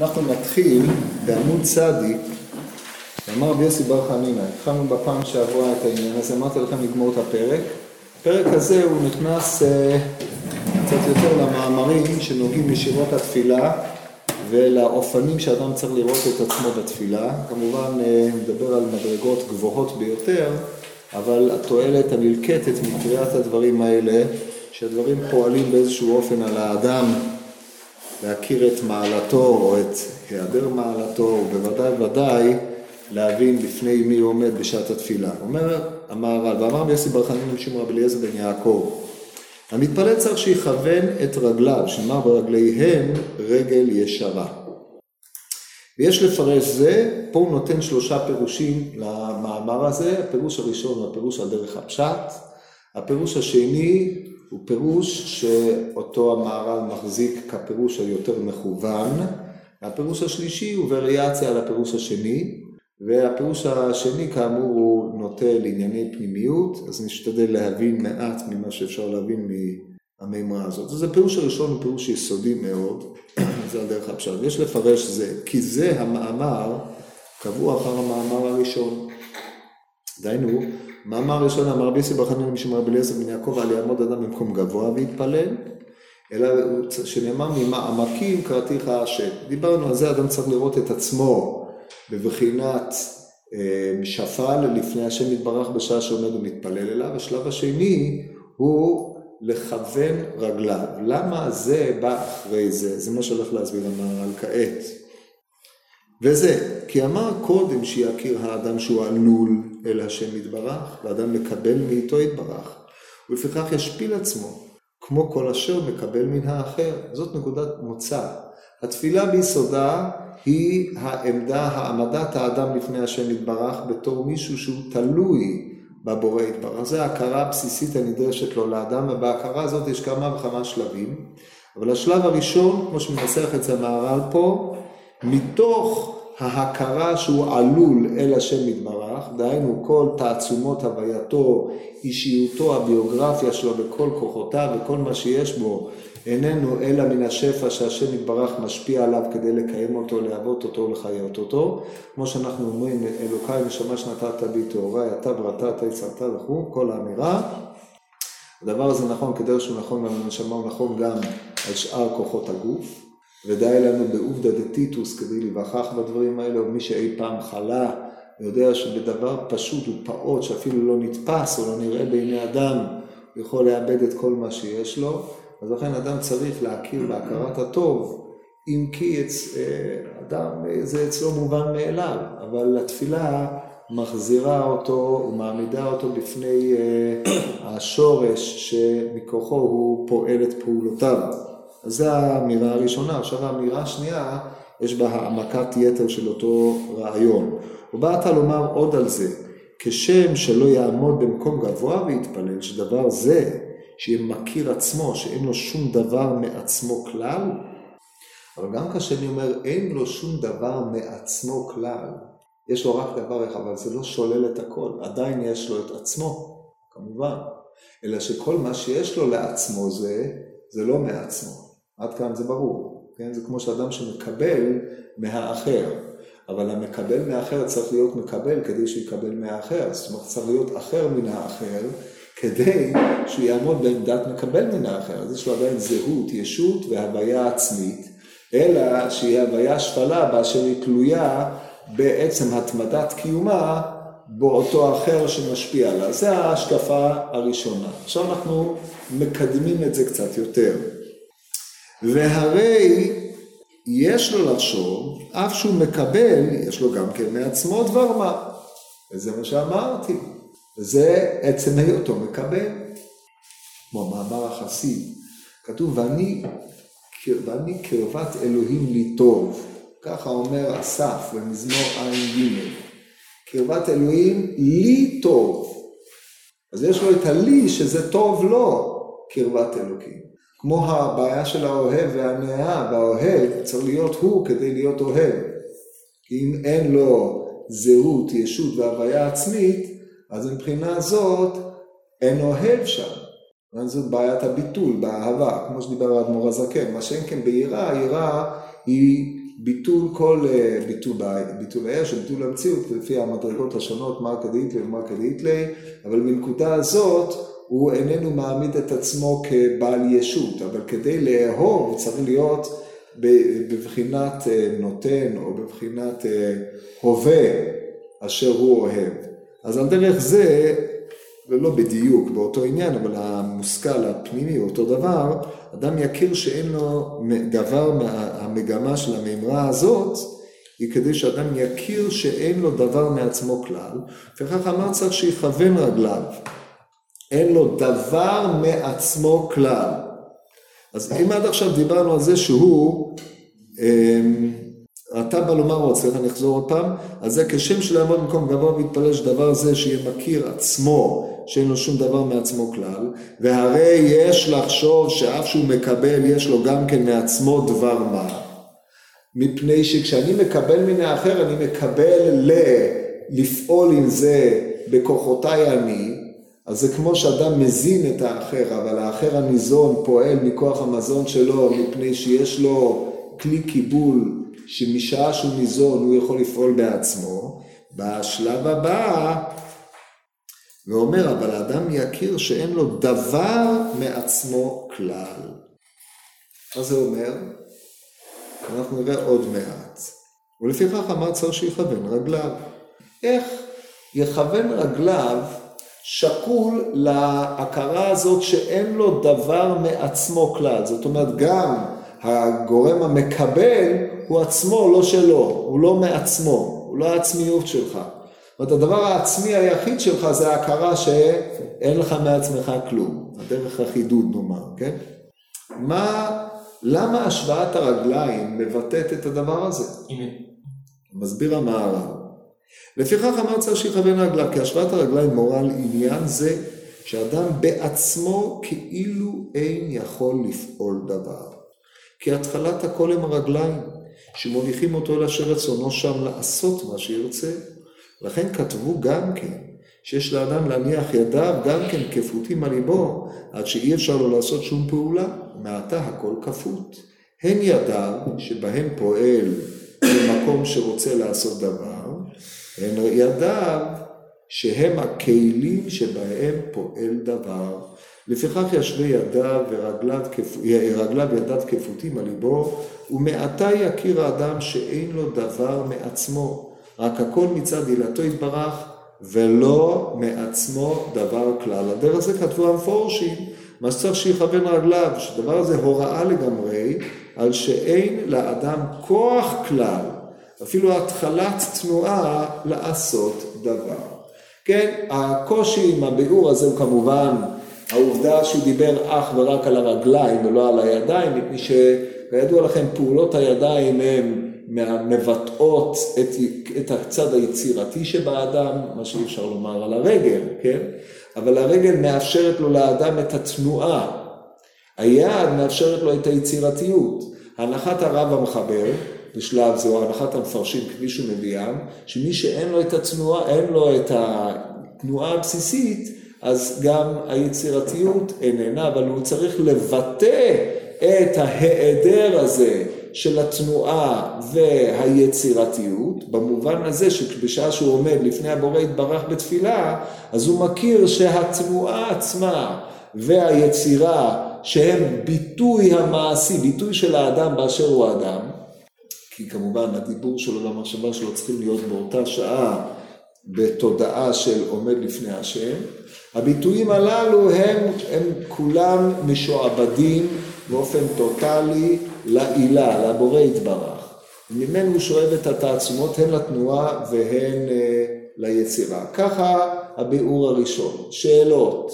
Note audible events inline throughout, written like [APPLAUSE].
אנחנו נתחיל בעמוד צדיק, אמר ביוסי בר חנינא, התחלנו בפעם שעברה את העניין הזה, אמרתי לכם לגמור את הפרק. הפרק הזה הוא נכנס אה, קצת יותר למאמרים שנוגעים ישירות לתפילה ולאופנים שאדם צריך לראות את עצמו בתפילה. כמובן, אה, מדבר על מדרגות גבוהות ביותר, אבל התועלת הנלקטת מקריאת הדברים האלה, שהדברים פועלים באיזשהו אופן על האדם להכיר את מעלתו או את היעדר מעלתו, ובוודאי ודאי להבין בפני מי הוא עומד בשעת התפילה. אומר המהר"ל, ואמר ביוסי בר חנין משום רבי אליעזר בן יעקב, המתפלל צריך שיכוון את רגליו, שנאמר ברגליהם רגל ישרה. ויש לפרש זה, פה הוא נותן שלושה פירושים למאמר הזה, הפירוש הראשון הוא הפירוש על דרך הפשט, הפירוש השני הוא פירוש שאותו המהר"ל מחזיק כפירוש היותר מכוון, והפירוש השלישי הוא וריאציה על הפירוש השני, והפירוש השני כאמור הוא נוטה לענייני פנימיות, אז נשתדל להבין מעט ממה שאפשר להבין מהמימרה הזאת. אז הפירוש הראשון הוא פירוש יסודי מאוד, [COUGHS] זה על דרך הפשט. יש לפרש זה, כי זה המאמר קבוע אחר המאמר הראשון. דהיינו, מאמר ראשון אמר רבי יוסי בר חנין משום רבי אליעזר בן יעקב על יעמוד אדם במקום גבוה ויתפלל, אלא שנאמר ממעמקים קראתיך השם. דיברנו על זה, אדם צריך לראות את עצמו בבחינת אה, שפל לפני השם יתברך בשעה שעומד ומתפלל אליו. השלב השני הוא לכוון רגליו. למה זה בא אחרי זה? זה מה שהולך להסביר המהר"ל כעת. וזה, כי אמר קודם שיכיר האדם שהוא עלול אל השם יתברך, ואדם מקבל מאיתו יתברך, ולפיכך ישפיל עצמו, כמו כל אשר מקבל מן האחר. זאת נקודת מוצא. התפילה ביסודה היא העמדה, העמדת האדם לפני השם יתברך בתור מישהו שהוא תלוי בבורא יתברך. זו ההכרה הבסיסית הנדרשת לו לאדם, ובהכרה הזאת יש כמה וכמה שלבים. אבל השלב הראשון, כמו שמנסח את זה המהר"ל פה, מתוך ההכרה שהוא עלול אל השם יתברך, דהיינו כל תעצומות הווייתו, אישיותו, הביוגרפיה שלו וכל כוחותיו וכל מה שיש בו איננו אלא מן השפע שהשם יתברך משפיע עליו כדי לקיים אותו, להוות אותו, לחיות אותו. כמו שאנחנו אומרים, אלוקיי נשמה שנתת בי טהוריי, אתה בראתה, אתה יצרת וכו', כל האמירה. הדבר הזה נכון כדרך שהוא נכון גם לנשמה, הוא נכון גם על שאר כוחות הגוף. ודי לנו בעובדא דטיטוס כדי להיווכח בדברים האלה, או מי שאי פעם חלה, יודע שבדבר פשוט ופעוט שאפילו לא נתפס או לא נראה בעיני אדם, הוא יכול לאבד את כל מה שיש לו, אז לכן אדם צריך להכיר בהכרת הטוב, אם כי אצ... אה, אדם, זה אצלו מובן מאליו, אבל התפילה מחזירה אותו ומעמידה אותו בפני אה, השורש שמכוחו הוא פועל את פעולותיו. אז זו האמירה הראשונה. עכשיו האמירה השנייה, יש בה העמקת יתר של אותו רעיון. ובאת לומר עוד על זה, כשם שלא יעמוד במקום גבוה ויתפלל, שדבר זה, שיהיה מכיר עצמו, שאין לו שום דבר מעצמו כלל, אבל גם כאשר אני אומר אין לו שום דבר מעצמו כלל, יש לו רק דבר אחד, אבל זה לא שולל את הכל, עדיין יש לו את עצמו, כמובן, אלא שכל מה שיש לו לעצמו זה, זה לא מעצמו. עד כאן זה ברור, כן? זה כמו שאדם שמקבל מהאחר, אבל המקבל מהאחר צריך להיות מקבל כדי שהוא יקבל מהאחר, זאת אומרת צריך להיות אחר מן האחר, כדי שהוא יעמוד בעמדת מקבל מן האחר, אז יש לו עדיין זהות, ישות והוויה עצמית, אלא שהיא הוויה שפלה באשר היא תלויה בעצם התמדת קיומה באותו אחר שמשפיע עליה. זו ההשקפה הראשונה. עכשיו אנחנו מקדמים את זה קצת יותר. והרי יש לו לחשוב, אף שהוא מקבל, יש לו גם כן מעצמו דבר מה. וזה מה שאמרתי. וזה עצם היותו מקבל. כמו מאמר החסיד, כתוב, ואני, ואני קרבת אלוהים לי טוב. ככה אומר אסף במזמור ע"ג. קרבת אלוהים לי טוב. אז יש לו את הלי שזה טוב לו, קרבת אלוקים. כמו הבעיה של האוהב והנאה, והאוהב צריך להיות הוא כדי להיות אוהב. אם אין לו זהות, ישות והוויה עצמית, אז מבחינה זאת אין אוהב שם. זאת בעיית הביטול באהבה, כמו שדיבר האדמו"ר הזקן. מה שאין כן ביראה, יראה היא ביטול כל אה, ביטול, ביטול האש, ביטול המציאות, לפי המדרגות השונות, מרקא דאיתלי ומרקא דאיתלי, אבל בנקודה הזאת הוא איננו מעמיד את עצמו כבעל ישות, אבל כדי לאהוב הוא צריך להיות בבחינת אה, נותן או בבחינת אה, הווה אשר הוא אוהב. אז על דרך זה, ולא בדיוק באותו עניין, אבל המושכל הפנימי הוא אותו דבר, אדם יכיר שאין לו דבר, המגמה של המימרה הזאת, היא כדי שאדם יכיר שאין לו דבר מעצמו כלל, וכך אמר צריך שיכוון רגליו. אין לו דבר מעצמו כלל. אז אם עד עכשיו דיברנו על זה שהוא, אמ, אתה בא לומר עוד, סליחה, אני אחזור עוד פעם, אז זה כשם שלא יעמוד במקום גבוה ויתפלל שדבר זה שיהיה מכיר עצמו, שאין לו שום דבר מעצמו כלל, והרי יש לחשוב שאף שהוא מקבל, יש לו גם כן מעצמו דבר מה. מפני שכשאני מקבל מן האחר, אני מקבל ל... לפעול עם זה בכוחותיי אני, אז זה כמו שאדם מזין את האחר, אבל האחר הניזון פועל מכוח המזון שלו מפני שיש לו כלי קיבול שמשעה שהוא ניזון הוא יכול לפעול בעצמו. בשלב הבא, ואומר, אבל האדם יכיר שאין לו דבר מעצמו כלל. מה זה אומר? אנחנו נראה עוד מעט. ולפיכך אמר צריך שיכוון רגליו. איך יכוון רגליו שקול להכרה הזאת שאין לו דבר מעצמו כלל. זאת אומרת, גם הגורם המקבל הוא עצמו, לא שלו, הוא לא מעצמו, הוא לא העצמיות שלך. זאת אומרת, הדבר העצמי היחיד שלך זה ההכרה שאין לך מעצמך כלום. הדרך החידוד נאמר, כן? מה, למה השוואת הרגליים מבטאת את הדבר הזה? מסביר המערב. לפיכך אמר צריך שיכוון רגליו, כי השוואת הרגליים מורה על עניין זה שאדם בעצמו כאילו אין יכול לפעול דבר. כי התחלת הכל הם הרגליים, שמוליכים אותו אל אשר רצונו שם לעשות מה שירצה. לכן כתבו גם כן, שיש לאדם להניח ידיו גם כן כפותים על ליבו, עד שאי אפשר לו לעשות שום פעולה, מעתה הכל כפות. הן ידיו שבהם פועל במקום שרוצה לעשות דבר, הן ידיו שהם הכלים שבהם פועל דבר. לפיכך ישווה ידיו ורגליו רגליו ידיו כפותים על ליבו, ומעתה יכיר האדם שאין לו דבר מעצמו, רק הכל מצד עילתו יתברך, ולא מעצמו דבר כלל. הדרך הזה כתבו המפורשים, מה שצריך שיכוון רגליו, שדבר הזה הוראה לגמרי, על שאין לאדם כוח כלל אפילו התחלת תנועה לעשות דבר. כן, הקושי עם הביאור הזה הוא כמובן העובדה שהוא דיבר אך ורק על הרגליים ולא על הידיים, מפני שכידוע לכם פעולות הידיים הן מבטאות את, את הצד היצירתי שבאדם, מה שאי אפשר לומר על הרגל, כן? אבל הרגל מאפשרת לו לאדם את התנועה, היד מאפשרת לו את היצירתיות. הנחת הרב המחבר בשלב זה, או הנחת המפרשים כפי שהוא מביאם, שמי שאין לו את התנועה, אין לו את התנועה הבסיסית, אז גם היצירתיות איננה, אבל הוא צריך לבטא את ההיעדר הזה של התנועה והיצירתיות, במובן הזה שבשעה שהוא עומד לפני הבורא יתברך בתפילה, אז הוא מכיר שהתנועה עצמה והיצירה שהם ביטוי המעשי, ביטוי של האדם באשר הוא אדם, כי כמובן הדיבור שלו והמחשבה שלו צריכים להיות באותה שעה בתודעה של עומד לפני השם. הביטויים הללו הם, הם כולם משועבדים באופן טוטאלי לעילה, לבורא יתברך. ממנו שואב את התעצומות הן לתנועה והן אה, ליצירה. ככה הביאור הראשון. שאלות?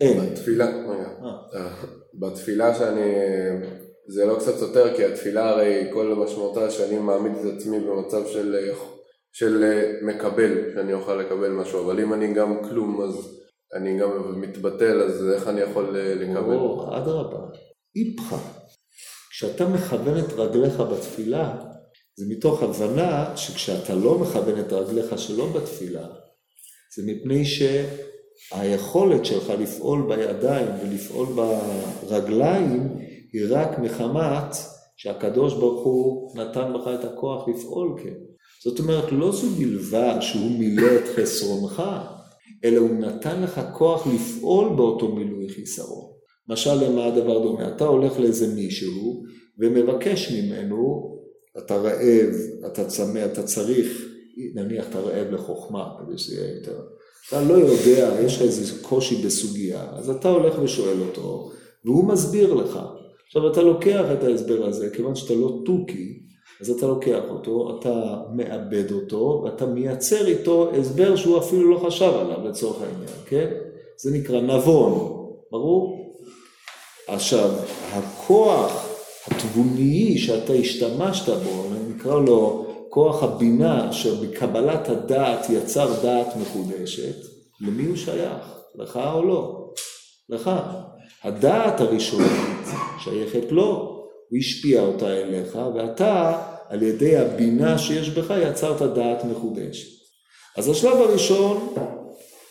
אין. בתפילה, רגע. אה, בתפילה שאני זה לא קצת סותר, כי התפילה הרי כל משמעותה שאני מעמיד את עצמי במצב של, של מקבל, שאני אוכל לקבל משהו, אבל אם אני גם כלום אז אני גם מתבטל, אז איך אני יכול לקבל? או, אדרבה, איפכא. כשאתה מכוון את רגליך בתפילה, זה מתוך הבנה שכשאתה לא מכוון את רגליך שלא בתפילה, זה מפני שהיכולת שלך לפעול בידיים ולפעול ברגליים היא רק מחמת שהקדוש ברוך הוא נתן בך את הכוח לפעול כן. זאת אומרת, לא זו בלבד שהוא מילא את חסרונך, אלא הוא נתן לך כוח לפעול באותו מילוי חיסרון. משל למה הדבר דומה? אתה הולך לאיזה מישהו ומבקש ממנו, אתה רעב, אתה צמא, אתה צריך, נניח אתה רעב לחוכמה, כדי שזה יהיה יותר... אתה לא יודע, יש לך איזה קושי בסוגיה, אז אתה הולך ושואל אותו, והוא מסביר לך. עכשיו אתה לוקח את ההסבר הזה, כיוון שאתה לא תוכי, אז אתה לוקח אותו, אתה מאבד אותו, ואתה מייצר איתו הסבר שהוא אפילו לא חשב עליו לצורך העניין, כן? זה נקרא נבון, ברור? עכשיו, הכוח התבוני שאתה השתמשת בו, נקרא לו כוח הבינה שבקבלת הדעת יצר דעת מחודשת, למי הוא שייך? לך או לא? לך. הדעת הראשונית שייכת לו, הוא השפיע אותה אליך, ואתה על ידי הבינה שיש בך יצרת דעת מחודשת. אז השלב הראשון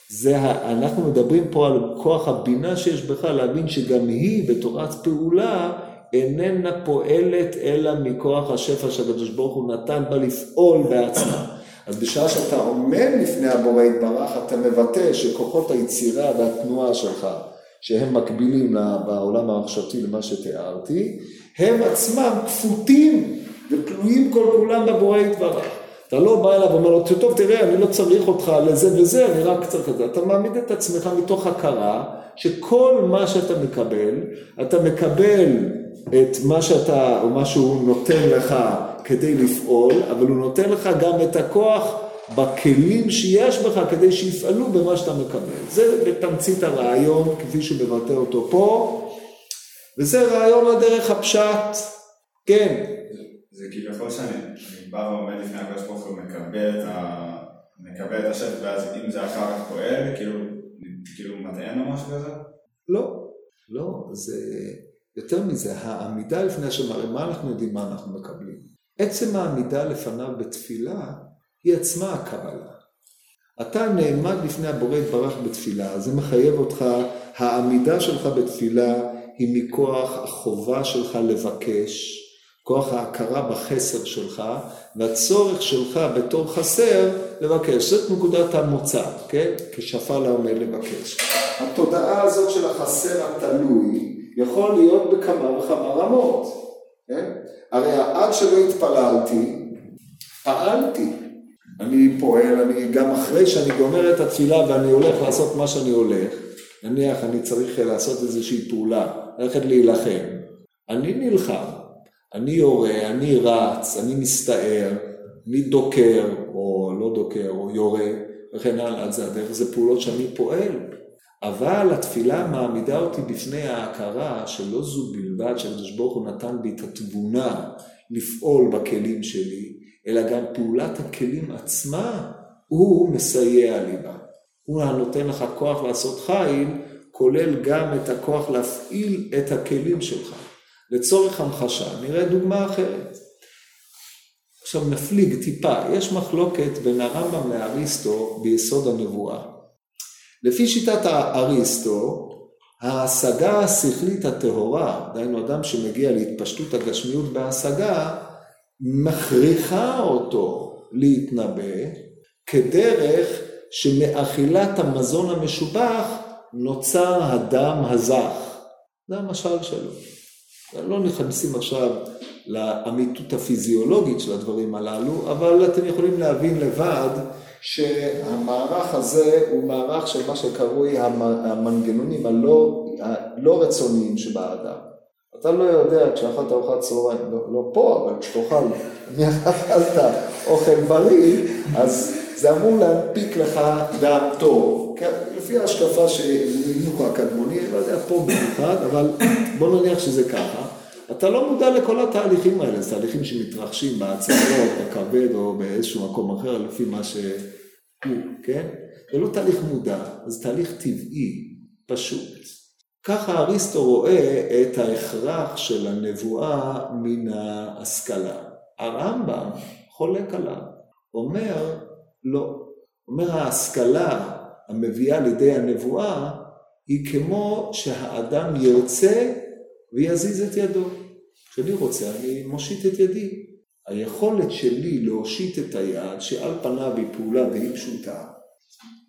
זה, אנחנו מדברים פה על כוח הבינה שיש בך, להבין שגם היא בתורת פעולה איננה פועלת אלא מכוח השפע שהקדוש ברוך הוא נתן בה לפעול בעצמה. אז בשעה שאתה עומד לפני הבורא יתברך, אתה מבטא שכוחות היצירה והתנועה שלך, שהם מקבילים בעולם המחשבתי למה שתיארתי, הם עצמם כפותים ותלויים כל כולם בבורא יתברך. אתה לא בא אליו ואומר לו, טוב תראה, אני לא צריך אותך לזה וזה, אני רק צריך את זה. אתה מעמיד את עצמך מתוך הכרה שכל מה שאתה מקבל, אתה מקבל את מה שאתה, או מה שהוא נותן לך כדי לפעול, אבל הוא נותן לך גם את הכוח בכלים שיש בך כדי שיפעלו במה שאתה מקבל. זה בתמצית הרעיון כפי שהוא מבטא אותו פה, וזה רעיון לדרך הפשט, כן. זה כביכול שאני בא ועומד לפני הקדוש ברוך הוא מקבל את, ה... מקבל את השפט, ואז אם זה אחר כך פועל, כאילו, כאילו מטען או משהו כזה? לא, לא, זה יותר מזה, העמידה לפני השם, הרי מה אנחנו יודעים מה אנחנו מקבלים? עצם העמידה לפניו בתפילה היא עצמה הקבלה. אתה נעמד לפני הבורא יתברך בתפילה, זה מחייב אותך, העמידה שלך בתפילה היא מכוח החובה שלך לבקש, כוח ההכרה בחסר שלך, והצורך שלך בתור חסר לבקש. זאת נקודת המוצא, כן? כשפל העומד לבקש. התודעה הזאת של החסר התלוי יכול להיות בכמה וכמה רמות, כן? הרי עד שלא התפללתי, פעלתי. אני פועל, אני גם אחרי שאני גומר את התפילה ואני הולך לעשות מה שאני הולך, נניח אני צריך לעשות איזושהי פעולה, ללכת להילחם, אני נלחם, אני יורה, אני רץ, אני מסתער, אני דוקר, או לא דוקר, או יורה, וכן הלאה, זה הדרך, זה פעולות שאני פועל. אבל התפילה מעמידה אותי בפני ההכרה שלא זו בלבד שהקדוש ברוך הוא נתן בי את התבונה לפעול בכלים שלי, אלא גם פעולת הכלים עצמה, הוא מסייע לי בה. הוא הנותן לך כוח לעשות חיל, כולל גם את הכוח להפעיל את הכלים שלך. לצורך המחשה, נראה דוגמה אחרת. עכשיו נפליג טיפה, יש מחלוקת בין הרמב"ם לאריסטו ביסוד הנבואה. לפי שיטת האריסטו, ההשגה השכלית הטהורה, דהיינו אדם שמגיע להתפשטות הגשמיות בהשגה, מכריחה אותו להתנבא כדרך שמאכילת המזון המשובח נוצר הדם הזך. זה המשל שלו. לא נכנסים עכשיו לאמיתות הפיזיולוגית של הדברים הללו, אבל אתם יכולים להבין לבד שהמערך הזה הוא מערך של מה שקרוי המנגנונים הלא, הלא רצוניים שבאדם. אתה לא יודע, כשאכלת ארוחת צהריים, לא, לא פה, אבל כשתאכל, נניח אכלת אוכל בריא, אז זה אמור להנפיק לך דם טוב. כן, לפי ההשקפה שהניחו הקדמוני, לא יודע פה במיוחד, אבל בוא נניח שזה ככה. אתה לא מודע לכל התהליכים האלה, זה תהליכים שמתרחשים בעצמות, בכבד או באיזשהו מקום אחר, לפי מה שהוא, כן? זה לא תהליך מודע, זה תהליך טבעי, פשוט. ככה אריסטו רואה את ההכרח של הנבואה מן ההשכלה. הרמב"ם חולק עליו, אומר לא. אומר ההשכלה המביאה לידי הנבואה היא כמו שהאדם ירצה ויזיז את ידו. כשאני רוצה, אני מושיט את ידי. היכולת שלי להושיט את היד, שעל פניו היא פעולה די פשוטה,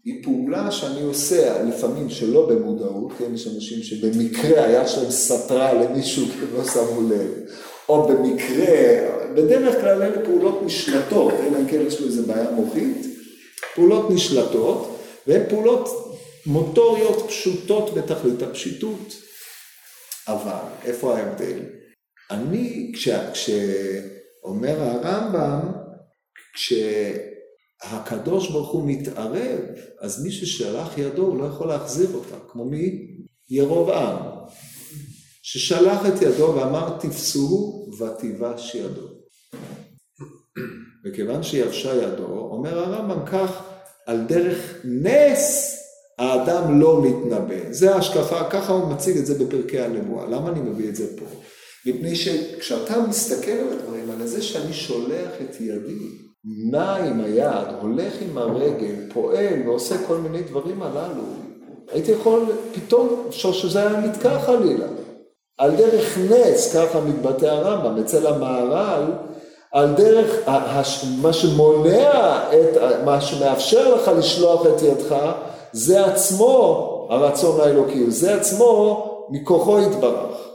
היא פעולה שאני עושה לפעמים שלא במודעות, כן, יש אנשים שבמקרה היד שלהם סתרה למישהו כי לא שמו לב, או במקרה, בדרך כלל אלה פעולות נשלטות, אלא אם כן יש לו איזה בעיה מוחית, פעולות נשלטות, והן פעולות מוטוריות פשוטות בתכלית הפשיטות. אבל, איפה ההבדל? אני, כש, כשאומר הרמב"ם, כשהקדוש ברוך הוא מתערב, אז מי ששלח ידו הוא לא יכול להחזיר אותה, כמו מי? ירובעם, ששלח את ידו ואמר תפסוהו ותיבש ידו. וכיוון שיבשה ידו, אומר הרמב"ם כך, על דרך נס האדם לא מתנבא. זה ההשקפה, ככה הוא מציג את זה בפרקי הנבואה. למה אני מביא את זה פה? מפני שכשאתה מסתכל על הדברים האלה, זה שאני שולח את ידי, נע עם היד, הולך עם הרגל, פועל ועושה כל מיני דברים הללו, הייתי יכול פתאום, שזה היה נתקע חלילה. על דרך נס, ככה מתבטא הרמב"ם, אצל המהר"ל, על דרך, מה שמונע, את, מה שמאפשר לך לשלוח את ידך, זה עצמו הרצון האלוקי, זה עצמו מכוחו יתברך.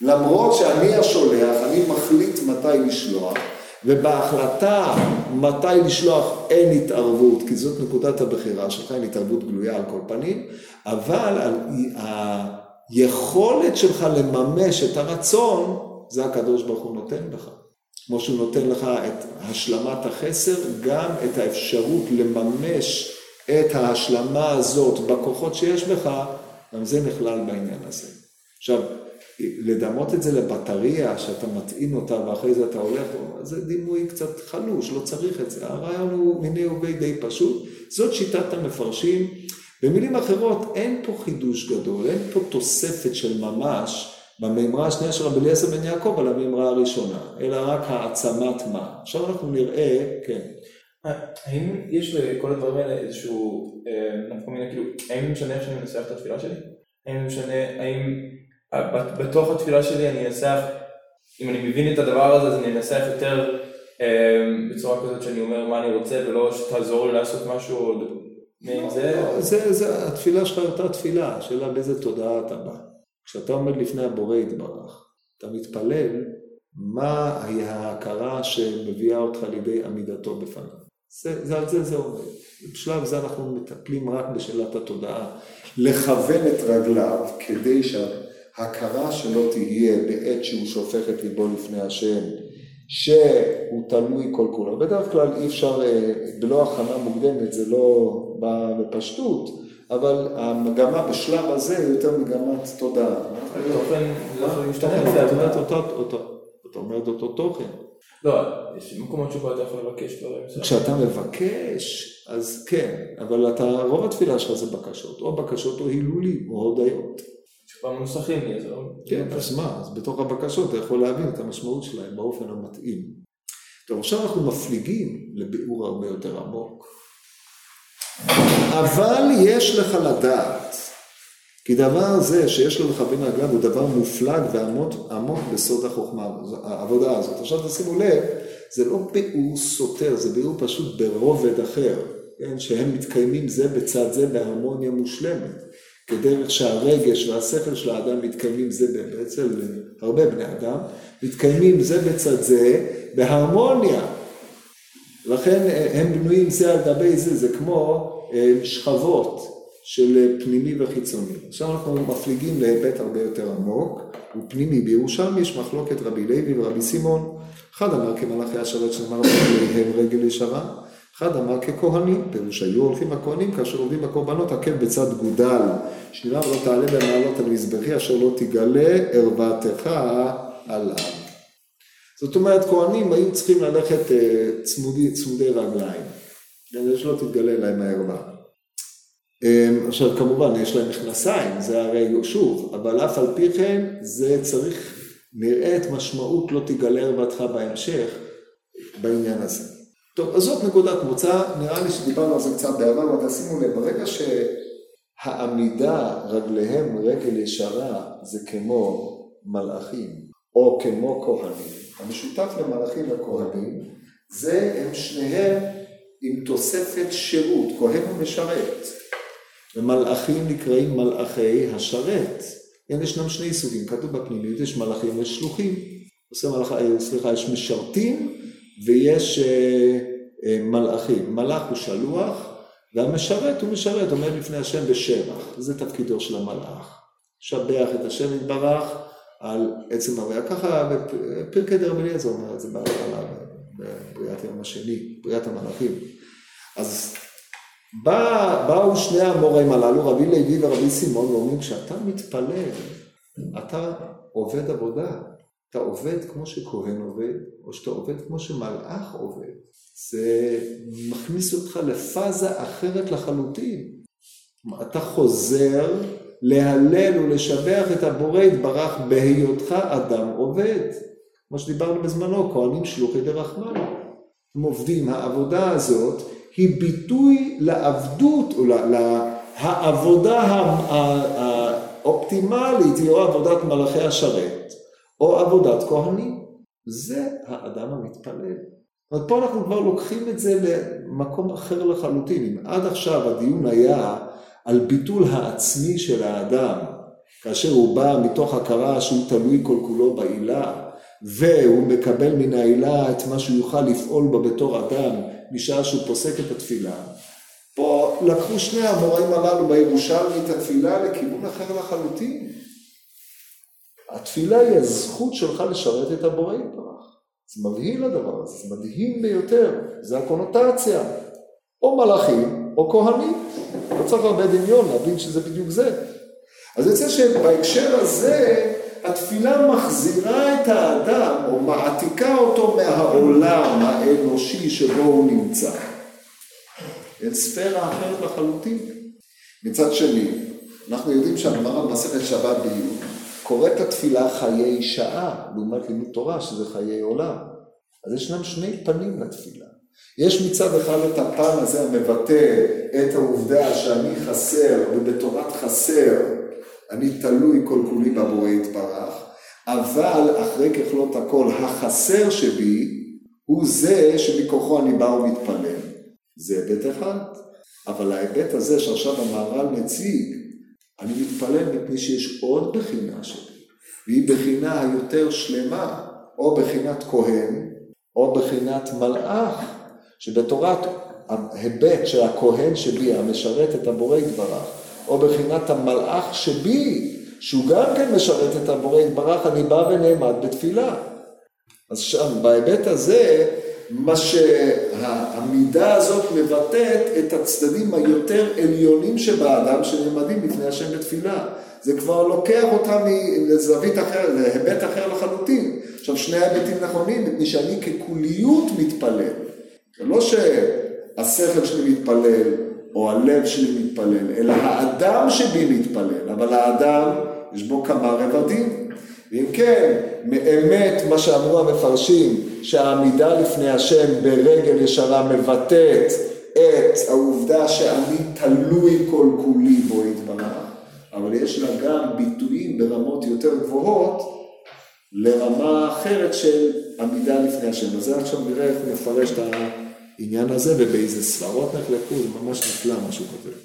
למרות שאני השולח, אני מחליט מתי לשלוח, ובהחלטה מתי לשלוח אין התערבות, כי זאת נקודת הבחירה שלך, אין התערבות גלויה על כל פנים, אבל היכולת שלך לממש את הרצון, זה הקדוש ברוך הוא נותן לך. כמו שהוא נותן לך את השלמת החסר, גם את האפשרות לממש את ההשלמה הזאת בכוחות שיש בך, גם זה נכלל בעניין הזה. עכשיו, לדמות את זה לבטריה, שאתה מטעין אותה ואחרי זה אתה הולך, זה דימוי קצת חלוש, לא צריך את זה. הרעיון הוא מיני ובי די פשוט. זאת שיטת המפרשים. במילים אחרות, אין פה חידוש גדול, אין פה תוספת של ממש במימרה השנייה של רבי אליעזר בן יעקב על המימרה הראשונה, אלא רק העצמת מה. עכשיו אנחנו נראה, כן. האם יש לכל הדברים האלה איזשהו נפקומינה, כאילו, האם משנה איך שאני מנסח את התפילה שלי? האם משנה, האם בתוך התפילה שלי אני אנסח, אם אני מבין את הדבר הזה, אז אני אנסח יותר בצורה כזאת שאני אומר מה אני רוצה, ולא שתעזור לי לעשות משהו מעין זה? זה, זה, התפילה שלך אותה תפילה, השאלה באיזה תודעה אתה בא. כשאתה עומד לפני הבורא יתברך, אתה מתפלל, מה היא ההכרה שמביאה אותך לידי עמידתו בפניו. זה, זה, על זה זה עומד. בשלב זה אנחנו מטפלים רק בשאלת התודעה. לכוון את רגליו כדי שההכרה שלו תהיה בעת שהוא שופך את ליבו לפני השם, שהוא תלוי כל כולו. בדרך כלל אי אפשר, אה, בלא הכנה מוקדמת, זה לא בא בפשטות, אבל המגמה בשלב הזה היא יותר מגמת תודעה. לא משתנה. אתה אומר את אותו תוכן. לא, יש מקומות שבו אתה יכול לבקש דברים. כשאתה מבקש, אז כן, אבל אתה, רוב התפילה שלך זה בקשות, או בקשות או הילולים, או הודיות. במנוסחים לי, זה לא... כן, אז מה, אז בתוך הבקשות אתה יכול להבין את המשמעות שלהם באופן המתאים. טוב, עכשיו אנחנו מפליגים לביאור הרבה יותר עמוק. אבל יש לך לדעת, כי דבר זה שיש לו לכוון רגליו הוא דבר מופלג ועמוק בסוד החוכמה, העבודה הזאת. עכשיו תשימו לב, זה לא ביאור סותר, זה ביאור פשוט ברובד אחר, כן? שהם מתקיימים זה בצד זה בהרמוניה מושלמת. כדרך שהרגש והשכל של האדם מתקיימים זה אצל הרבה בני אדם, מתקיימים זה בצד זה בהרמוניה. לכן הם בנויים זה על גבי זה, זה כמו שכבות של פנימי וחיצוני. עכשיו אנחנו מפליגים להיבט הרבה יותר עמוק, הוא פנימי. בירושלמי יש מחלוקת רבי לוי ורבי סימון. אחד אמר כמלאכי השרת שנאמר רגל ישרה, אחד אמר ככהנים, פירוש היו הולכים הכהנים כאשר עובדים בקורבנות עקב בצד גודל, שנראה ולא תעלה במעלות המזבחי אשר לא תגלה ערוותך עליו. זאת אומרת, כהנים היו צריכים ללכת צמודי, צמודי רגליים, כדי שלא תתגלה להם הערווה. עכשיו כמובן יש להם מכנסיים, זה הרי שוב, אבל אף על פי כן זה צריך, נראית משמעות לא תגלה ערוותך בהמשך בעניין הזה. טוב, אז זאת נקודת מוצא, נראה לי שדיברנו על זה קצת בעבר, אבל תשימו לב, ברגע שהעמידה רגליהם רגל ישרה זה כמו מלאכים, או כמו כהנים, המשותף למלאכים וכהנים, זה הם שניהם עם תוספת שירות, כהן ומשרת. ומלאכים נקראים מלאכי השרת. כן, ישנם שני סוגים, כתוב בפנימיות, יש מלאכים ויש שלוחים. עושה מלאכה, סליחה, יש משרתים ויש אה, אה, מלאכים. מלאך הוא שלוח והמשרת הוא משרת, עומד לפני השם בשבח. זה תפקידו של המלאך. שבח את השם יתברך על עצם הוויה. ככה בפרקי דרב אליעזר אומר את זה בהתחלה, בבריאת יום השני, בריאת המלאכים. אז בא, באו שני המורים הללו, רבי לוי ורבי סימון, ואומרים, כשאתה מתפלל, אתה עובד עבודה. אתה עובד כמו שכהן עובד, או שאתה עובד כמו שמלאך עובד. זה מכניס אותך לפאזה אחרת לחלוטין. אתה חוזר להלל ולשבח את הבורא יתברך בהיותך אדם עובד. כמו שדיברנו בזמנו, כהנים שלוחי דרחמנו. הם עובדים, העבודה הזאת היא ביטוי לעבדות, או לעבודה האופטימלית, היא או עבודת מלאכי השרת, או עבודת כהנים. זה האדם המתפלל. זאת אומרת, פה אנחנו כבר לוקחים את זה למקום אחר לחלוטין. אם עד עכשיו הדיון היה על ביטול העצמי של האדם, כאשר הוא בא מתוך הכרה שהוא תלוי כל כולו בעילה, והוא מקבל מן העילה את מה שהוא יוכל לפעול בה בתור אדם, משעה שהוא פוסק את התפילה. פה לקחו שני המוראים הללו בירושלמי את התפילה לכיוון אחר לחלוטין. התפילה היא הזכות שלך לשרת את הבורא יתברך. זה מבהיל הדבר הזה, זה מדהים ביותר, זה הקונוטציה. או מלאכים או כהנים. לא צריך הרבה דמיון להבין שזה בדיוק זה. אז יוצא שבהקשר הזה התפילה מחזירה את האדם או מעתיקה אותו מהעולם האנושי שבו הוא נמצא אל ספירה אחרת לחלוטין. מצד שני, אנחנו יודעים שהגמרא במסכת שבת ביום קוראת לתפילה חיי שעה לעומת לימוד תורה שזה חיי עולם. אז ישנם שני פנים לתפילה. יש מצד אחד את הפן הזה המבטא את העובדה שאני חסר ובתורת חסר אני תלוי כל כולי בבורא יתברך, אבל אחרי ככלות הכל, החסר שבי הוא זה שמכוחו אני בא ומתפלל. זה היבט אחד. אבל ההיבט הזה שעכשיו המהר"ל מציג, אני מתפלל מפני שיש עוד בחינה שלי, והיא בחינה היותר שלמה, או בחינת כהן, או בחינת מלאך, שבתורת ההיבט של הכהן שבי, המשרת את הבורא יתברך, או בחינת המלאך שבי, שהוא גם כן משרת את הבורא יתברך, אני בא ונעמד בתפילה. אז שם, בהיבט הזה, מה שהמידה הזאת מבטאת את הצדדים היותר עליונים שבאדם שנעמדים לפני השם בתפילה. זה כבר לוקח אותם לזווית אחרת, להיבט אחר לחלוטין. עכשיו, שני ההיבטים נכונים, מפני שאני ככוליות מתפלל. זה לא שהשכל שלי מתפלל, או הלב שלי מתפלל, אלא האדם שבי מתפלל, אבל האדם יש בו כמה רבדים. ואם כן, מאמת מה שאמרו המפרשים, שהעמידה לפני השם ברגל ישרה מבטאת את העובדה שאני תלוי כל כולי בו יתברך, אבל יש לה גם ביטויים ברמות יותר גבוהות לרמה אחרת של עמידה לפני השם. אז עכשיו נראה איך נפרש את. העניין הזה, ובאיזה סברות נחלקו, זה ממש נפלא מה שהוא כותב.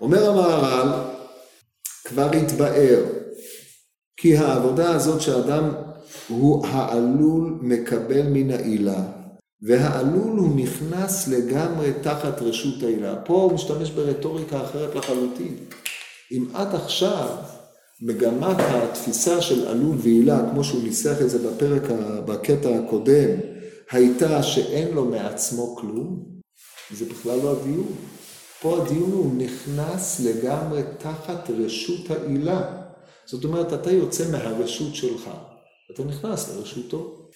אומר המהר"ל, כבר התבאר כי העבודה הזאת שאדם הוא העלול מקבל מן העילה, והעלול הוא נכנס לגמרי תחת רשות העילה. פה הוא משתמש ברטוריקה אחרת לחלוטין. אם עד עכשיו מגמת התפיסה של עלול ועילה, כמו שהוא ניסח את זה בפרק, בקטע הקודם, הייתה שאין לו מעצמו כלום, זה בכלל לא הדיון. פה הדיון הוא נכנס לגמרי תחת רשות העילה. זאת אומרת, אתה יוצא מהרשות שלך, אתה נכנס לרשותו.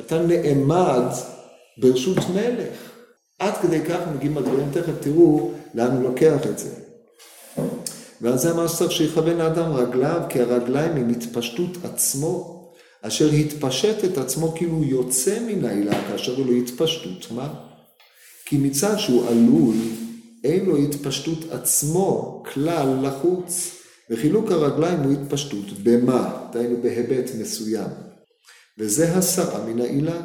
אתה נעמד ברשות מלך. עד כדי כך מגיעים הדברים, תכף תראו לאן הוא לוקח את זה. ועל זה מה שצריך שיכוון לאדם רגליו, כי הרגליים הם התפשטות עצמו אשר התפשט את עצמו כאילו יוצא מן העילה כאשר הוא לא התפשטות, מה? כי מצד שהוא עלול, אין לו התפשטות עצמו כלל לחוץ, וחילוק הרגליים הוא התפשטות. במה? דהיינו בהיבט מסוים. וזה הסרה מן העילה.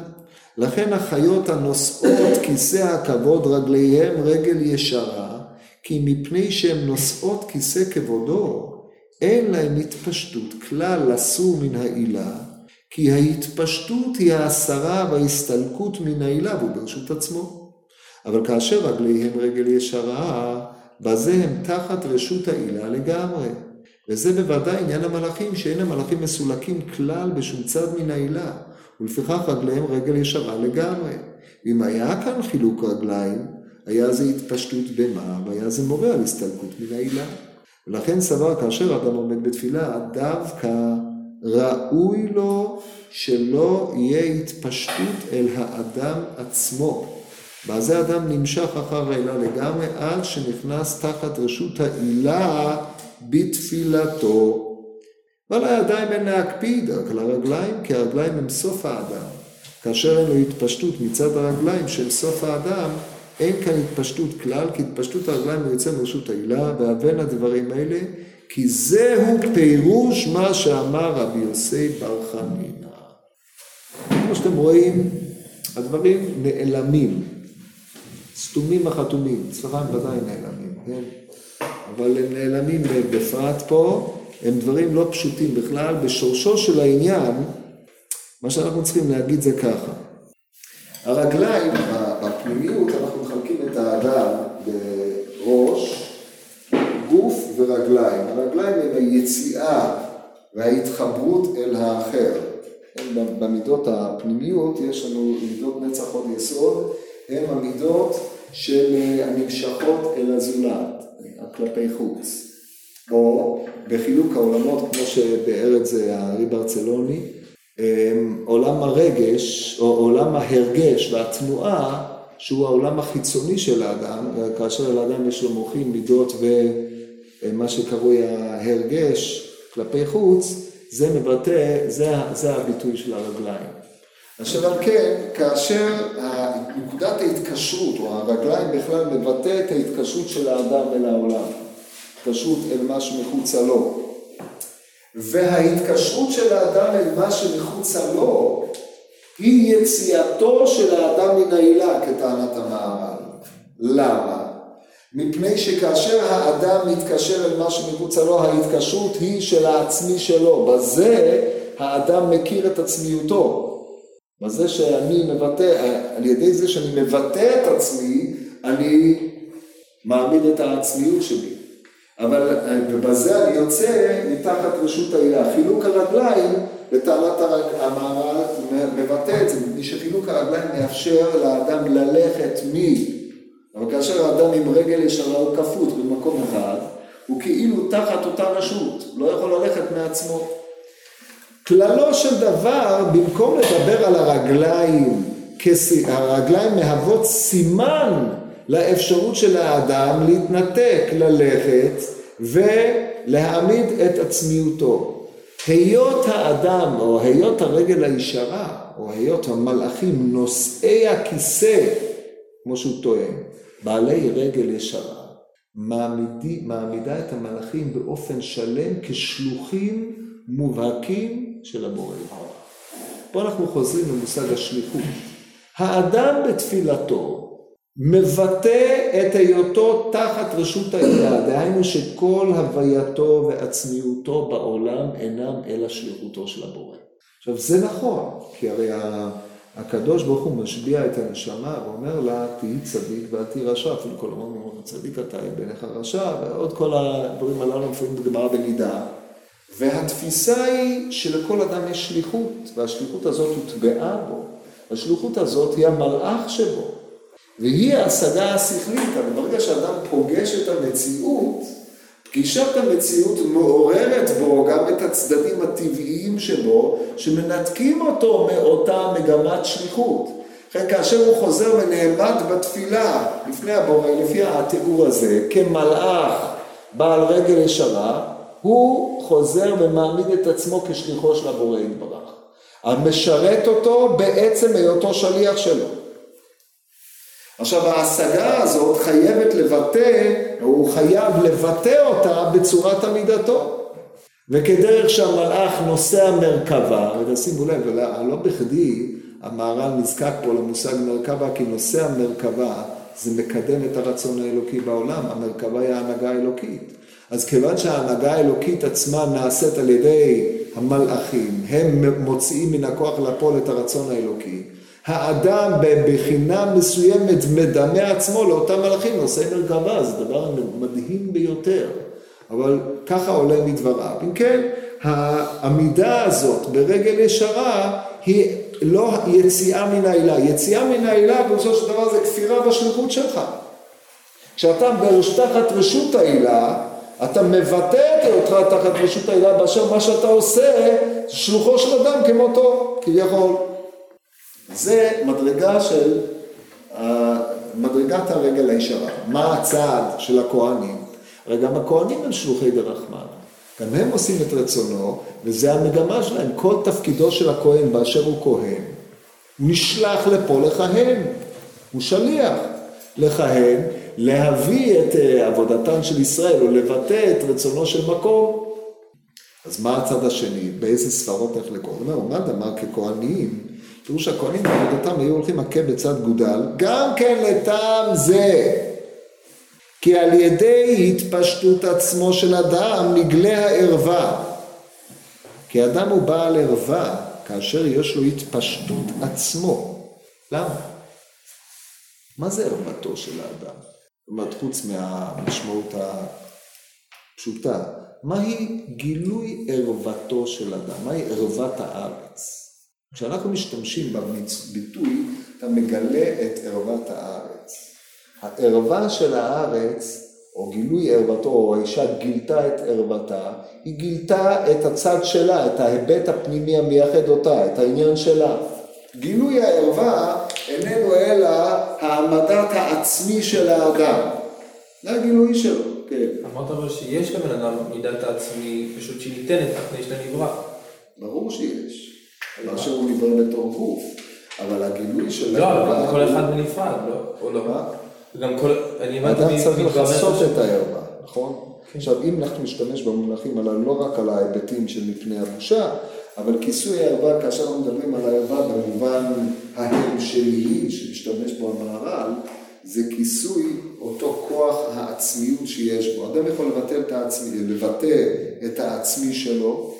לכן החיות הנושאות כיסא הכבוד רגליהם רגל ישרה, כי מפני שהן נושאות כיסא כבודו, אין להם התפשטות כלל לסור מן העילה, כי ההתפשטות היא ההסרה וההסתלקות מן העילה והוא ברשות עצמו. אבל כאשר רגליהם רגל ישרה, בזה הם תחת רשות העילה לגמרי. וזה בוודאי עניין המלאכים, שאין המלאכים מסולקים כלל בשום צד מן העילה, ולפיכך רגליהם רגל ישרה לגמרי. אם היה כאן חילוק רגליים, היה זה התפשטות במה, והיה זה מורה על הסתלקות מן העילה. ולכן סבר כאשר אדם עומד בתפילה, דווקא ראוי לו שלא יהיה התפשטות אל האדם עצמו. בזה אדם נמשך אחר העילה לגמרי עד שנכנס תחת רשות העילה בתפילתו. ועל הידיים אין להקפיד, רק על הרגליים, כי הרגליים הם סוף האדם. כאשר אין לו התפשטות מצד הרגליים של סוף האדם, אין כאן התפשטות כלל, כי התפשטות הרגליים הוא יוצא מרשות העילה, והבן הדברים האלה, כי זהו פירוש מה שאמר רבי יוסי בר חנינא. כמו שאתם רואים, הדברים נעלמים, סתומים החתומים, אצלך הם ודאי נעלמים, כן? אבל הם נעלמים בפרט פה, הם דברים לא פשוטים בכלל. בשורשו של העניין, מה שאנחנו צריכים להגיד זה ככה. הרגליים, בפנימיות אנחנו מחלקים את האדם בראש, גוף ורגליים. הרגליים הם היציאה וההתחברות אל האחר. במידות הפנימיות יש לנו מידות נצח עוד יסוד, הן המידות של הנמשכות אל הזולת. כלפי חוץ. או בחילוק העולמות, כמו שביאר את זה הארי ברצלוני, אמ, עולם הרגש, או עולם ההרגש והתנועה, שהוא העולם החיצוני של האדם, כאשר לאדם יש לו מוחים, מידות ומה שקרוי ההרגש כלפי חוץ, זה מבטא, זה, זה הביטוי של הרגליים. אשר על כן, כאשר נקודת ההתקשרות, או הרגליים בכלל, מבטא את ההתקשרות של האדם אל העולם, התקשרות אל מה שמחוצה לו. וההתקשרות של האדם אל מה שמחוצה לו, היא יציאתו של האדם מן העילה, כטענת המערל. למה? מפני שכאשר האדם מתקשר אל מה שמחוצה לו, ההתקשרות היא של העצמי שלו. בזה האדם מכיר את עצמיותו. בזה שאני מבטא, על ידי זה שאני מבטא את עצמי, אני מעמיד את העצמיות שלי. אבל בזה אני יוצא מתחת רשות העילה. חילוק הרגליים, לטענת המערב, מבטא את זה, מפני שחילוק הרגליים מאפשר לאדם ללכת מ... אבל כאשר האדם עם רגל ישרה הוא כפות במקום אחד, הוא כאילו תחת אותה רשות, לא יכול ללכת מעצמו. כללו של דבר, במקום לדבר על הרגליים, הרגליים מהוות סימן לאפשרות של האדם להתנתק, ללכת ולהעמיד את עצמיותו. היות האדם או היות הרגל הישרה או היות המלאכים נושאי הכיסא, כמו שהוא טוען, בעלי רגל ישרה, מעמידי, מעמידה את המלאכים באופן שלם כשלוחים מובהקים של הבורא. פה אנחנו חוזרים למושג השליחות. האדם בתפילתו מבטא את היותו תחת רשות העילה, דהיינו שכל הווייתו ועצמיותו בעולם אינם אלא שליחותו של הבורא. עכשיו זה נכון, כי הרי הקדוש ברוך הוא משביע את הנשמה ואומר לה תהי צדיק ואל תהי רשע, אפילו כל הזמן אומר צדיק אתה בעיניך רשע, ועוד כל הדברים הללו לפעמים בגמרא בנידה. והתפיסה היא שלכל אדם יש שליחות, והשליחות הזאת הוטבעה בו. השליחות הזאת היא המלאך שבו, והיא ההשגה השכלית. אבל ברגע שאדם פוגש את המציאות, פגישת המציאות מעוררת בו גם את הצדדים הטבעיים שבו, שמנתקים אותו מאותה מגמת שליחות. לכן כאשר הוא חוזר ונעמד בתפילה לפני הבורא, לפי התיאור הזה, כמלאך בעל רגל ישרה, הוא חוזר ומעמיד את עצמו כשליחו של הבורא יתברך. המשרת אותו בעצם היותו שליח שלו. עכשיו ההשגה הזאת חייבת לבטא, הוא חייב לבטא אותה בצורת עמידתו. וכדרך שהמלאך נושא המרכבה, ותשימו לב, לא בכדי המהר"ל נזקק פה למושג מרכבה, כי נושא המרכבה זה מקדם את הרצון האלוקי בעולם, המרכבה היא ההנהגה האלוקית. אז כיוון שההנהגה האלוקית עצמה נעשית על ידי המלאכים, הם מוציאים מן הכוח לפועל את הרצון האלוקי, האדם בבחינה מסוימת מדמה עצמו לאותם מלאכים, נושא מרכבה, זה דבר מדהים ביותר. אבל ככה עולה מדבריו. אם כן, העמידה הזאת ברגל ישרה היא לא יציאה מן העילה. יציאה מן העילה בסופו של דבר זה כפירה בשליחות שלך. כשאתה תחת רשות העילה, אתה מבטא את היותך תחת רשות העילה באשר מה שאתה עושה, שלוחו של אדם כמותו, כביכול. זה מדרגה של, מדרגת הרגל הישרה. מה הצעד של הכהנים? הרי גם הכהנים הם שלוחי דרחמן. גם הם עושים את רצונו, וזה המגמה שלהם. כל תפקידו של הכהן באשר הוא כהן, הוא נשלח לפה לכהן. הוא שליח לכהן, להביא את אה, עבודתן של ישראל, או לבטא את רצונו של מקום. אז מה הצד השני? באיזה ספרות איך לקרוא? הוא אומר, מה דמר ככהנים? תראו שהכהנים בעבודתם היו הולכים מכה בצד גודל, גם כן לטעם זה. כי על ידי התפשטות עצמו של אדם נגלה הערווה. כי אדם הוא בעל ערווה כאשר יש לו התפשטות עצמו. למה? מה זה ערוותו של האדם? אומרת, חוץ מהמשמעות הפשוטה, מהי גילוי ערוותו של אדם? מהי ערוות הארץ? כשאנחנו משתמשים בביטוי, אתה מגלה את ערוות הארץ. הערווה של הארץ, או גילוי ערוותו, או האישה גילתה את ערוותה, היא גילתה את הצד שלה, את ההיבט הפנימי המייחד אותה, את העניין שלה. גילוי הערווה איננו אלא העמדת העצמי של האדם. זה הגילוי שלו, כן. אמרת אבל שיש לבן אדם מידת העצמי, פשוט שהיא ניתנת לפני שאתה נברא. ברור שיש. מה שהוא נברא בתור גוף. אבל הגילוי של... לא, אבל כל אחד בנפרד, לא? או לא? מה? גם כל... אני הבנתי... אדם צריך לחשוף את הערווה, נכון? כן. עכשיו, אם אנחנו נשתמש במונחים הללו לא רק על ההיבטים של מפני הבושה, אבל כיסוי הערווה, כאשר אנחנו מדברים על הערווה במובן ההמשלי שמשתמש בו המהר"ל, זה כיסוי אותו כוח העצמיות שיש בו. אדם יכול לבטא את העצמי, לבטא את העצמי שלו.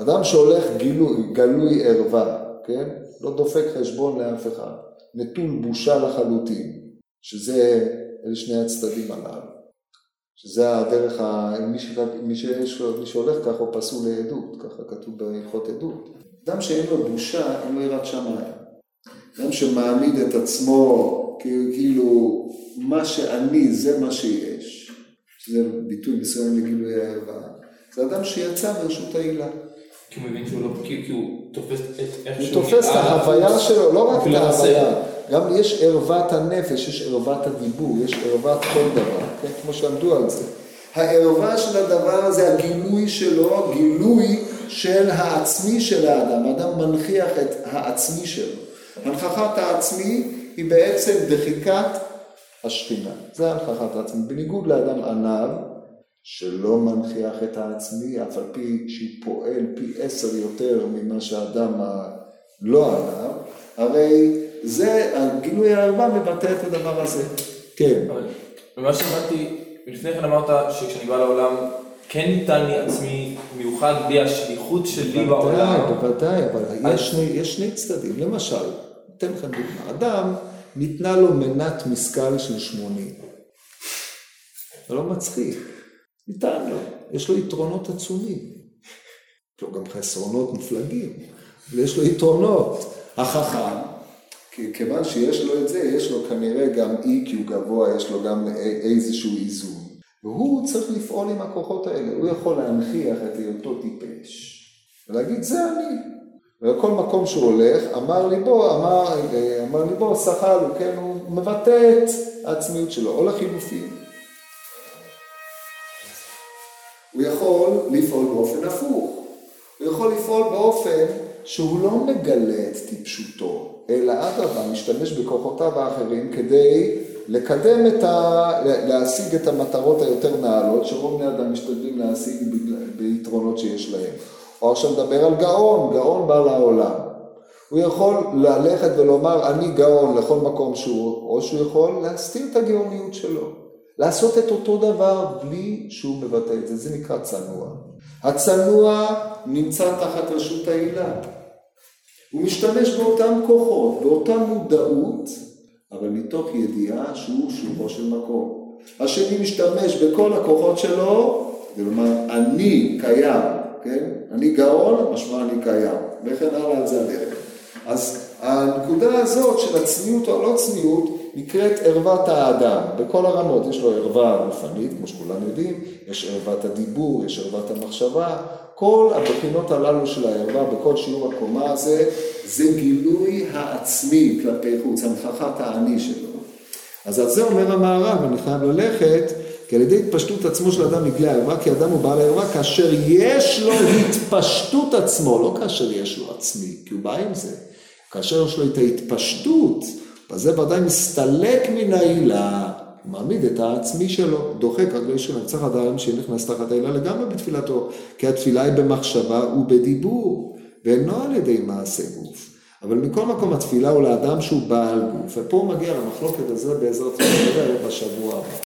אדם שהולך גילוי, גלוי ערווה, כן? לא דופק חשבון לאף אחד, נטול בושה לחלוטין. שזה, אלה שני הצדדים הללו. שזה הדרך, ה... מי, ש... מי, שיש, מי שהולך ככה הוא פסול לעדות, ככה כתוב בהלכות עדות. אדם שאין לו בושה, אין לו יראת שמיים. אדם שמעמיד את עצמו כאילו מה שאני זה מה שיש, שזה ביטוי מסוים לגילוי הערווה, זה אדם שיצא מרשות העילה. כי הוא מבין שהוא לא, כי הוא תופס את איך שהוא... הוא תופס את ההוויה שלו, לא רק את ההוויה. גם יש ערוות הנפש, יש ערוות הדיבור, יש ערוות כל דבר, כן? כמו שעמדו על זה. הערווה של הדבר הזה, הגילוי שלו, גילוי של העצמי של האדם. האדם מנכיח את העצמי שלו. הנכחת העצמי היא בעצם דחיקת השכינה. זה הנכחת העצמי. בניגוד לאדם עניו, שלא מנכיח את העצמי, אף על פי שהוא פועל פי עשר יותר ממה שהאדם הלא עניו, הרי זה, הגילוי הערווה מבטא את הדבר הזה. כן. ומה שהבנתי, לפני כן אמרת שכשאני בא לעולם, כן ניתן לי עצמי מיוחד בלי השליחות שלי בעולם. בוודאי, בוודאי, אבל יש שני, יש שני צדדים. למשל, אתן לכם דוגמא. אדם, ניתנה לו מנת משכל של 80. זה לא מצחיק. ניתן לו. יש לו יתרונות עצומים. יש לו גם חסרונות מופלגים, אבל יש לו יתרונות. החכם, כיוון שיש לו את זה, יש לו כנראה גם הוא גבוה, יש לו גם איזשהו איזון. והוא צריך לפעול עם הכוחות האלה, הוא יכול להנכיח את היותו טיפש. ולהגיד, זה אני. ולכל מקום שהוא הולך, אמר ליבו, אמר, אמר ליבו, שחל, הוא כן, הוא מבטא את העצמיות שלו, או לחילופין. הוא יכול לפעול באופן הפוך. הוא יכול לפעול באופן שהוא לא מגלה את טיפשותו, אלא אדרבה, משתמש בכוחותיו האחרים כדי לקדם את ה... להשיג את המטרות היותר נעלות, שרוב בני אדם משתדלים להשיג ביתרונות שיש להם. או עכשיו נדבר על גאון, גאון בא לעולם. הוא יכול ללכת ולומר אני גאון לכל מקום שהוא, או שהוא יכול להסתיר את הגאוניות שלו. לעשות את אותו דבר בלי שהוא מבטא את זה, זה נקרא צנוע. הצנוע נמצא תחת רשות העילה. הוא משתמש באותם כוחות, באותה מודעות, אבל מתוך ידיעה שהוא שובו של מקום. השני משתמש בכל הכוחות שלו, כלומר אני קיים, כן? אני גאון, משמע אני קיים, וכן הלאה על זה הדרך. אז הנקודה הזאת של הצניעות או לא צניעות נקראת ערוות האדם, בכל הרמות, יש לו ערווה גופנית, כמו שכולם יודעים, יש ערוות הדיבור, יש ערוות המחשבה, כל הבחינות הללו של הערווה בכל שיעור הקומה הזה, זה גילוי העצמי כלפי חוץ, הנכחת האני שלו. אז על זה אומר המערב, אני חייב ללכת, כי על ידי התפשטות עצמו של אדם יגלה הערווה, כי אדם הוא בעל הערווה כאשר יש לו התפשטות עצמו, לא כאשר יש לו עצמי, כי הוא בא עם זה. כאשר יש לו את ההתפשטות, בזה ודאי מסתלק מן העילה, מעמיד את העצמי שלו, דוחק רגלי שלו, צריך אדם שנכנס תחת העילה לגמרי בתפילתו, כי התפילה היא במחשבה ובדיבור, ואינו על ידי מעשה גוף. אבל מכל מקום התפילה הוא לאדם שהוא בעל גוף, ופה מגיע למחלוקת הזה בעזרת השם בשבוע הבא.